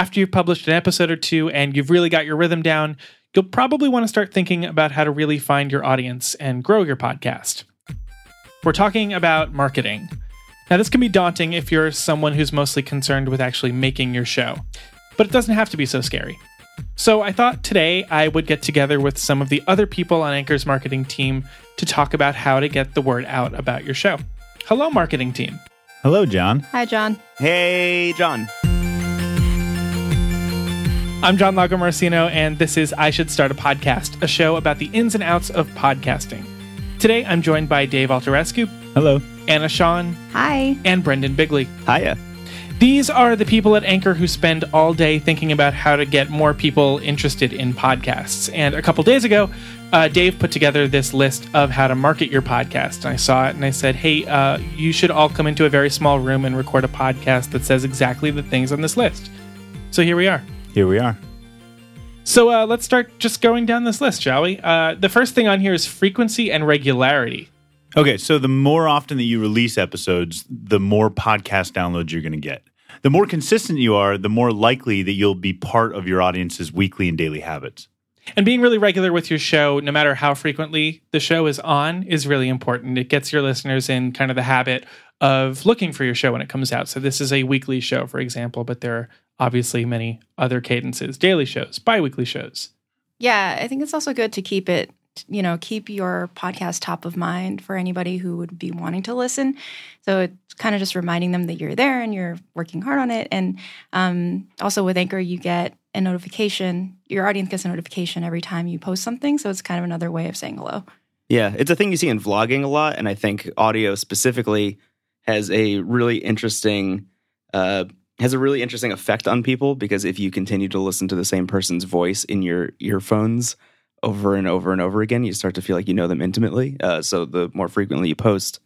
After you've published an episode or two and you've really got your rhythm down, you'll probably want to start thinking about how to really find your audience and grow your podcast. We're talking about marketing. Now, this can be daunting if you're someone who's mostly concerned with actually making your show, but it doesn't have to be so scary. So, I thought today I would get together with some of the other people on Anchor's marketing team to talk about how to get the word out about your show. Hello, marketing team. Hello, John. Hi, John. Hey, John. I'm John Lagomarsino, and this is I Should Start a Podcast, a show about the ins and outs of podcasting. Today, I'm joined by Dave Altarescu, Hello. Anna Sean, Hi. and Brendan Bigley. Hiya. These are the people at Anchor who spend all day thinking about how to get more people interested in podcasts. And a couple days ago, uh, Dave put together this list of how to market your podcast. And I saw it and I said, hey, uh, you should all come into a very small room and record a podcast that says exactly the things on this list. So here we are. Here we are. So uh, let's start just going down this list, shall we? Uh, the first thing on here is frequency and regularity. Okay, so the more often that you release episodes, the more podcast downloads you're going to get. The more consistent you are, the more likely that you'll be part of your audience's weekly and daily habits. And being really regular with your show, no matter how frequently the show is on, is really important. It gets your listeners in kind of the habit of looking for your show when it comes out. So this is a weekly show, for example, but there are obviously many other cadences, daily shows, bi-weekly shows. Yeah, I think it's also good to keep it, you know, keep your podcast top of mind for anybody who would be wanting to listen. So it's kind of just reminding them that you're there and you're working hard on it. And um, also with Anchor, you get a notification. Your audience gets a notification every time you post something. So it's kind of another way of saying hello. Yeah, it's a thing you see in vlogging a lot, and I think audio specifically has a really interesting uh, has a really interesting effect on people because if you continue to listen to the same person's voice in your earphones over and over and over again, you start to feel like you know them intimately. Uh, so the more frequently you post,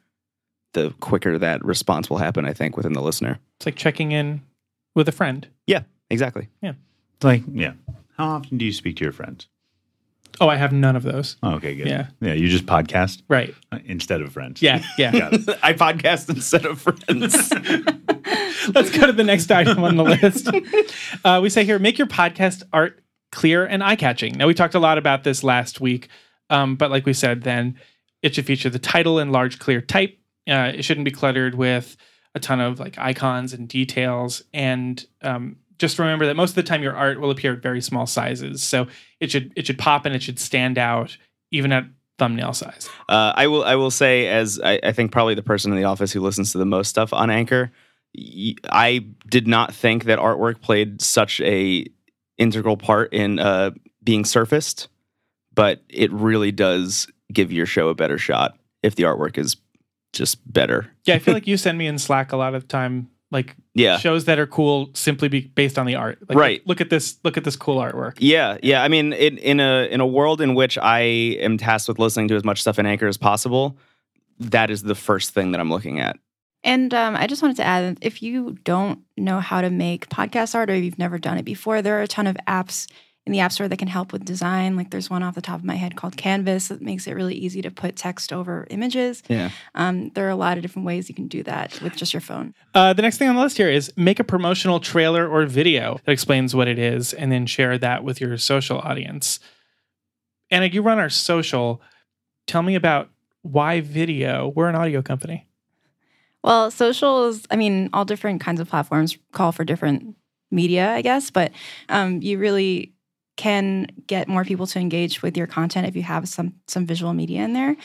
the quicker that response will happen. I think within the listener. It's like checking in with a friend. Yeah, exactly. Yeah. It's like, yeah. How often do you speak to your friends? Oh, I have none of those. Oh, okay, good. Yeah. Yeah, you just podcast Right. uh, instead of friends. Yeah, yeah. I podcast instead of friends. Let's go to the next item on the list. Uh, we say here, make your podcast art clear and eye catching. Now, we talked a lot about this last week, um, but like we said, then it should feature the title in large, clear type. Uh, it shouldn't be cluttered with a ton of like icons and details. And um, just remember that most of the time your art will appear at very small sizes, so it should it should pop and it should stand out even at thumbnail size. Uh, I will. I will say, as I, I think probably the person in the office who listens to the most stuff on Anchor, I did not think that artwork played such a integral part in uh, being surfaced, but it really does give your show a better shot if the artwork is just better. Yeah, I feel like you send me in Slack a lot of time, like Yeah. shows that are cool simply be based on the art. Like, Right. Look, look at this. Look at this cool artwork. Yeah, yeah. I mean, in, in a in a world in which I am tasked with listening to as much stuff in Anchor as possible, that is the first thing that I'm looking at. And um, I just wanted to add if you don't know how to make podcast art or you've never done it before, there are a ton of apps in the App Store that can help with design. Like there's one off the top of my head called Canvas that makes it really easy to put text over images. Yeah. Um, there are a lot of different ways you can do that with just your phone. Uh, the next thing on the list here is make a promotional trailer or video that explains what it is, and then share that with your social audience. Anna, you run our social. Tell me about why video. We're an audio company. Well, social is, I mean, all different kinds of platforms call for different media, I guess, but um, you really can get more people to engage with your content if you have some some visual media in there.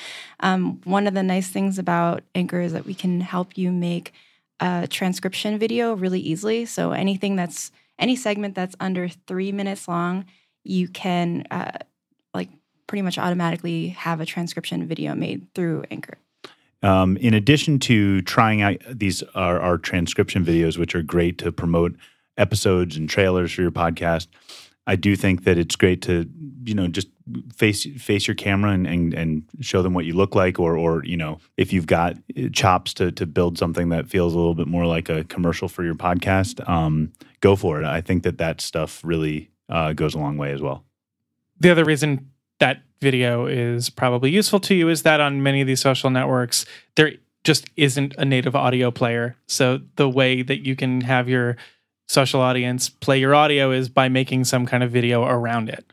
Um, one of the nice things about Anchor is that we can help you make a transcription video really easily. So anything that's any segment that's under three minutes long, you can uh, like pretty much automatically have a transcription video made through Anchor. Um, in addition to trying out these our, our transcription videos, which are great to promote episodes and trailers for your podcast, I do think that it's great to you know just face face your camera and, and and show them what you look like, or or you know if you've got chops to to build something that feels a little bit more like a commercial for your podcast, um, go for it. I think that that stuff really uh, goes a long way as well. The other reason that video is probably useful to you is that on many of these social networks, there just isn't a native audio player. So the way that you can have your social audience play your audio is by making some kind of video around it.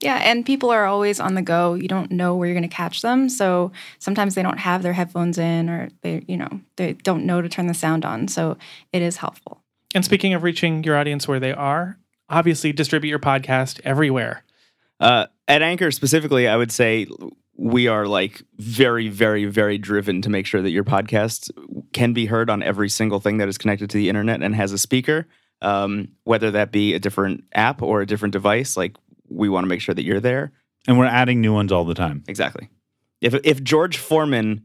Yeah, and people are always on the go. You don't know where you're going to catch them, so sometimes they don't have their headphones in, or they, you know, they don't know to turn the sound on. So it is helpful. And speaking of reaching your audience where they are, obviously distribute your podcast everywhere. Uh, at Anchor specifically, I would say we are like very, very, very driven to make sure that your podcast can be heard on every single thing that is connected to the internet and has a speaker, um, whether that be a different app or a different device. Like we want to make sure that you're there. And we're adding new ones all the time. Exactly. If if George Foreman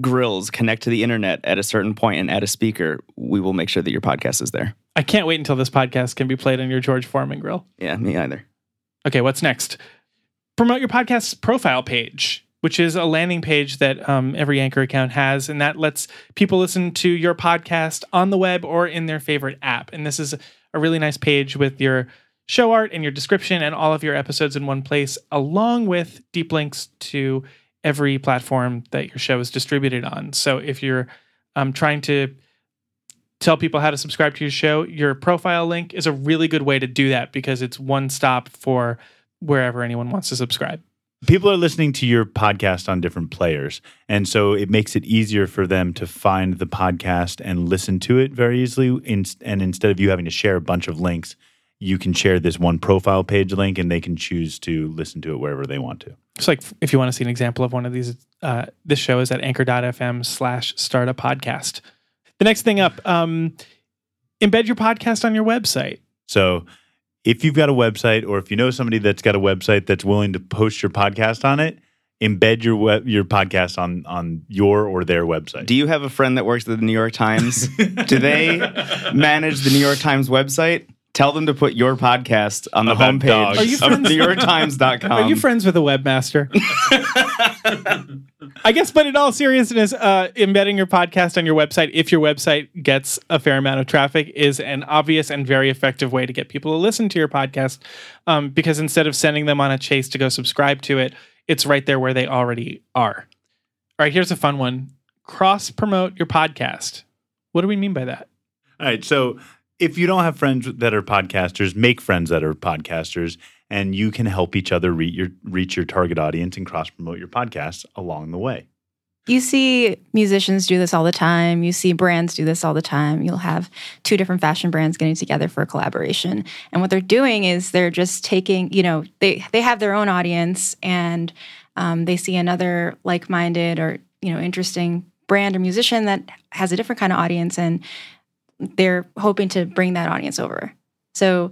grills connect to the internet at a certain point and add a speaker, we will make sure that your podcast is there. I can't wait until this podcast can be played on your George Foreman grill. Yeah, me either. Okay, what's next? Promote your podcast's profile page, which is a landing page that um, every Anchor account has, and that lets people listen to your podcast on the web or in their favorite app. And this is a really nice page with your show art and your description and all of your episodes in one place, along with deep links to every platform that your show is distributed on. So if you're um, trying to tell people how to subscribe to your show, your profile link is a really good way to do that because it's one stop for wherever anyone wants to subscribe. People are listening to your podcast on different players. And so it makes it easier for them to find the podcast and listen to it very easily. And instead of you having to share a bunch of links, you can share this one profile page link and they can choose to listen to it wherever they want to. So, like, if you want to see an example of one of these, uh, this show is at anchor.fm slash startup podcast. The next thing up, um, embed your podcast on your website. So, if you've got a website or if you know somebody that's got a website that's willing to post your podcast on it, embed your web, your podcast on on your or their website. Do you have a friend that works at the New York Times? Do they manage the New York Times website? Tell them to put your podcast on the About homepage dogs. Are you of friends- NewYorkTimes.com. Are you friends with a webmaster? I guess, but in all seriousness, uh, embedding your podcast on your website, if your website gets a fair amount of traffic, is an obvious and very effective way to get people to listen to your podcast. Um, because instead of sending them on a chase to go subscribe to it, it's right there where they already are. All right, here's a fun one cross promote your podcast. What do we mean by that? All right. So if you don't have friends that are podcasters, make friends that are podcasters, and you can help each other reach your reach your target audience and cross promote your podcast along the way. You see musicians do this all the time. You see brands do this all the time. You'll have two different fashion brands getting together for a collaboration. And what they're doing is they're just taking, you know, they they have their own audience and um, they see another like-minded or, you know, interesting brand or musician that has a different kind of audience and they're hoping to bring that audience over. So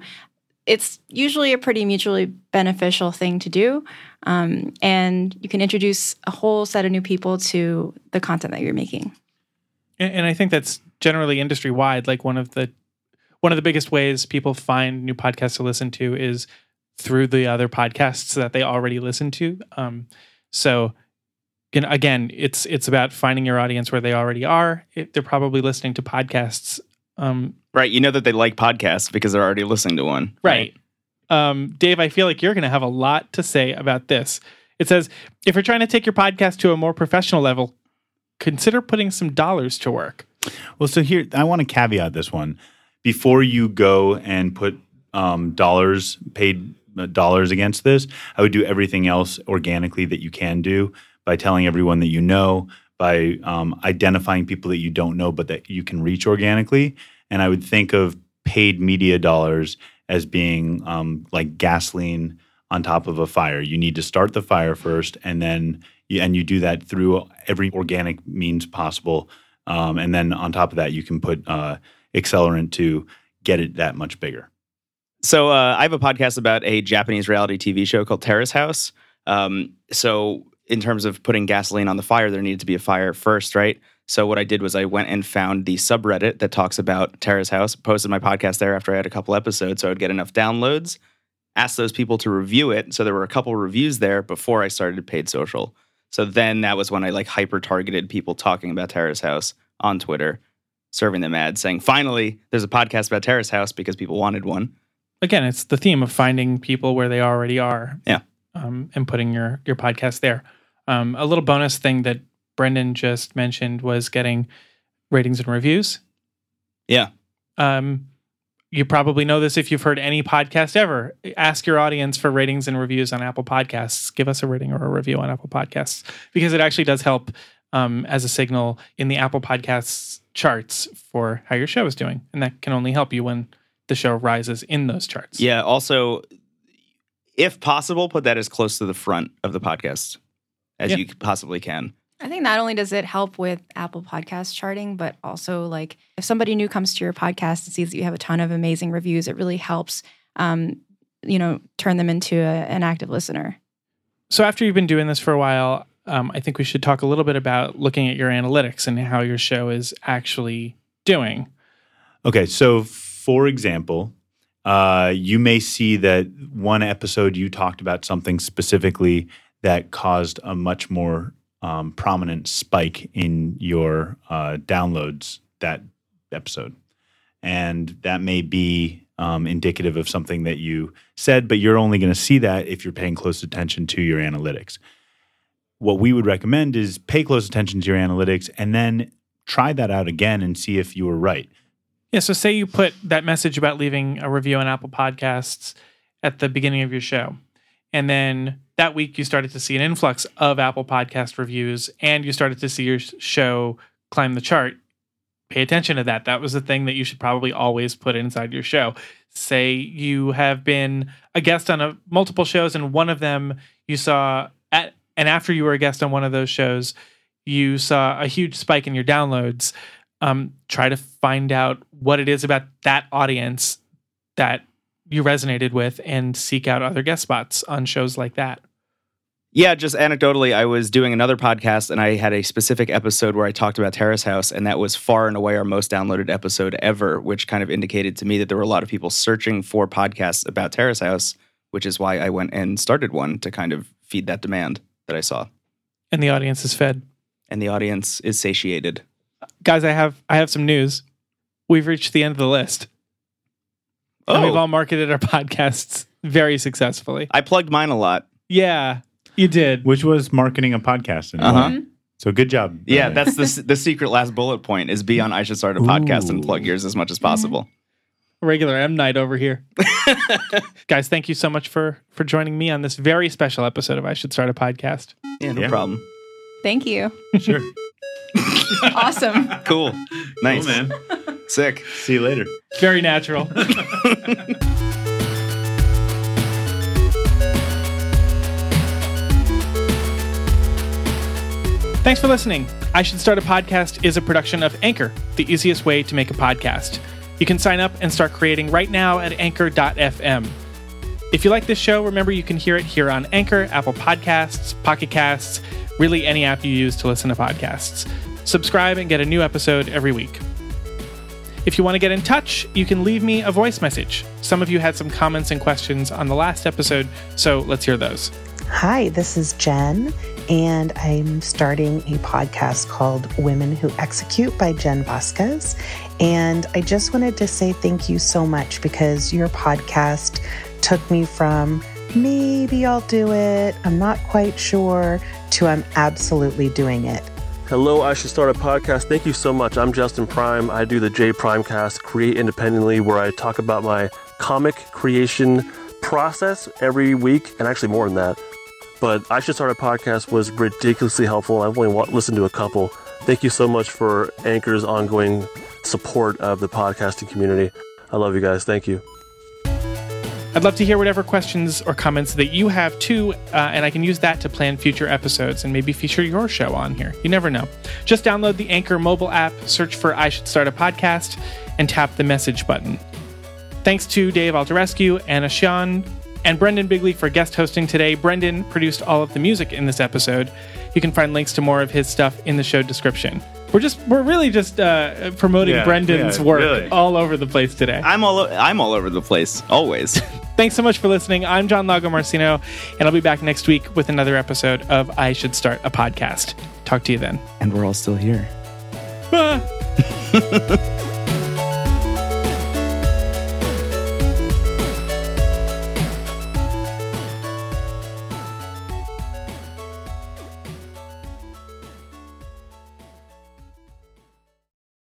it's usually a pretty mutually beneficial thing to do. Um, and you can introduce a whole set of new people to the content that you're making. And, and I think that's generally industry wide. Like one of the one of the biggest ways people find new podcasts to listen to is through the other podcasts that they already listen to. Um, so, again, it's it's about finding your audience where they already are. It, they're probably listening to podcasts. Um, right. You know that they like podcasts because they're already listening to one. right. Um, Dave, I feel like you're going to have a lot to say about this. It says if you're trying to take your podcast to a more professional level, consider putting some dollars to work. Well, so here I want to caveat this one before you go and put um, dollars paid uh, dollars against this. I would do everything else organically that you can do by telling everyone that you know, by um, identifying people that you don't know but that you can reach organically. And I would think of paid media dollars as being um, like gasoline on top of a fire. You need to start the fire first, and then and you do that through every organic means possible. Um, and then on top of that, you can put uh, accelerant to get it that much bigger. So uh, I have a podcast about a Japanese reality TV show called Terrace House. Um, so in terms of putting gasoline on the fire, there needed to be a fire first, right? So what I did was I went and found the subreddit that talks about Terrace House, posted my podcast there after I had a couple episodes, so I'd get enough downloads. Asked those people to review it, so there were a couple reviews there before I started paid social. So then that was when I like hyper targeted people talking about Terrace House on Twitter, serving them ads saying, "Finally, there's a podcast about Terrace House because people wanted one." again, it's the theme of finding people where they already are. Yeah. Um, and putting your your podcast there. Um, a little bonus thing that Brendan just mentioned was getting ratings and reviews. Yeah. Um, you probably know this if you've heard any podcast ever. Ask your audience for ratings and reviews on Apple Podcasts. Give us a rating or a review on Apple Podcasts because it actually does help um, as a signal in the Apple Podcasts charts for how your show is doing. And that can only help you when the show rises in those charts. Yeah. Also, if possible, put that as close to the front of the podcast as Yeah. you possibly can. I think not only does it help with Apple Podcast charting, but also like if somebody new comes to your podcast and sees that you have a ton of amazing reviews, it really helps, um, you know, turn them into a, an active listener. So after you've been doing this for a while, um, I think we should talk a little bit about looking at your analytics and how your show is actually doing. Okay, so for example, uh, you may see that one episode you talked about something specifically that caused a much more um, prominent spike in your uh, downloads that episode. And that may be um, indicative of something that you said, but you're only going to see that if you're paying close attention to your analytics. What we would recommend is pay close attention to your analytics and then try that out again and see if you were right. Yeah. So say you put that message about leaving a review on Apple Podcasts at the beginning of your show. And then that week you started to see an influx of Apple Podcast reviews and you started to see your show climb the chart. Pay attention to that. That was the thing that you should probably always put inside your show. Say you have been a guest on a, multiple shows and one of them you saw at and after you were a guest on one of those shows, you saw a huge spike in your downloads um, try to find out what it is about that audience that you resonated with and seek out other guest spots on shows like that. Yeah, just anecdotally, I was doing another podcast and I had a specific episode where I talked about Terrace House, and that was far and away our most downloaded episode ever, which kind of indicated to me that there were a lot of people searching for podcasts about Terrace House, which is why I went and started one to kind of feed that demand that I saw. And the audience is fed. And the audience is satiated. Guys, I have I have some news. We've reached the end of the list. And we've Oh, all marketed our podcasts very successfully. I plugged mine a lot. Yeah, you did. which was marketing a podcast. in Uh-huh. way. So good job. Yeah, that's the the secret last bullet point is be on I should start a podcast and plug yours as much as possible. Regular M night over here. Guys, thank you so much for for joining me on this very special episode of I Should Start a Podcast. Yeah, no Yeah. problem. Thank you. sure. awesome. Cool. Nice. Cool, man. Sick. See you later. Very natural. Thanks for listening. I Should Start a Podcast is a production of Anchor, the easiest way to make a podcast. You can sign up and start creating right now at anchor.fm. If you like this show, remember you can hear it here on Anchor, Apple Podcasts, Pocket Casts, really any app you use to listen to podcasts. Subscribe and get a new episode every week. If you want to get in touch, you can leave me a voice message. Some of you had some comments and questions on the last episode, so let's hear those. Hi, this is Jen, and I'm starting a podcast called Women Who Execute by Jen Vasquez. And I just wanted to say thank you so much because your podcast took me from maybe I'll do it, I'm not quite sure, to I'm absolutely doing it. Hello, I should start a podcast. Thank you so much. I'm Justin Prime. I do the J Primecast, create independently, where I talk about my comic creation process every week, and actually more than that. But I should start a podcast was ridiculously helpful. I've only listened to a couple. Thank you so much for Anchor's ongoing support of the podcasting community. I love you guys. Thank you. I'd love to hear whatever questions or comments that you have too, uh, and I can use that to plan future episodes and maybe feature your show on here. You never know. Just download the Anchor mobile app, search for I Should Start a Podcast, and tap the message button. Thanks to Dave Altarescu, Anna Sean, and Brendan Bigley for guest hosting today. Brendan produced all of the music in this episode. You can find links to more of his stuff in the show description. We're just we're really just uh, promoting Yeah, Brendan's yeah, work really. all over the place today. I'm all o- I'm all over the place always. Thanks so much for listening. I'm John Lagomarsino, and I'll be back next week with another episode of I Should Start a Podcast. Talk to you then. and we're all still here. Ah.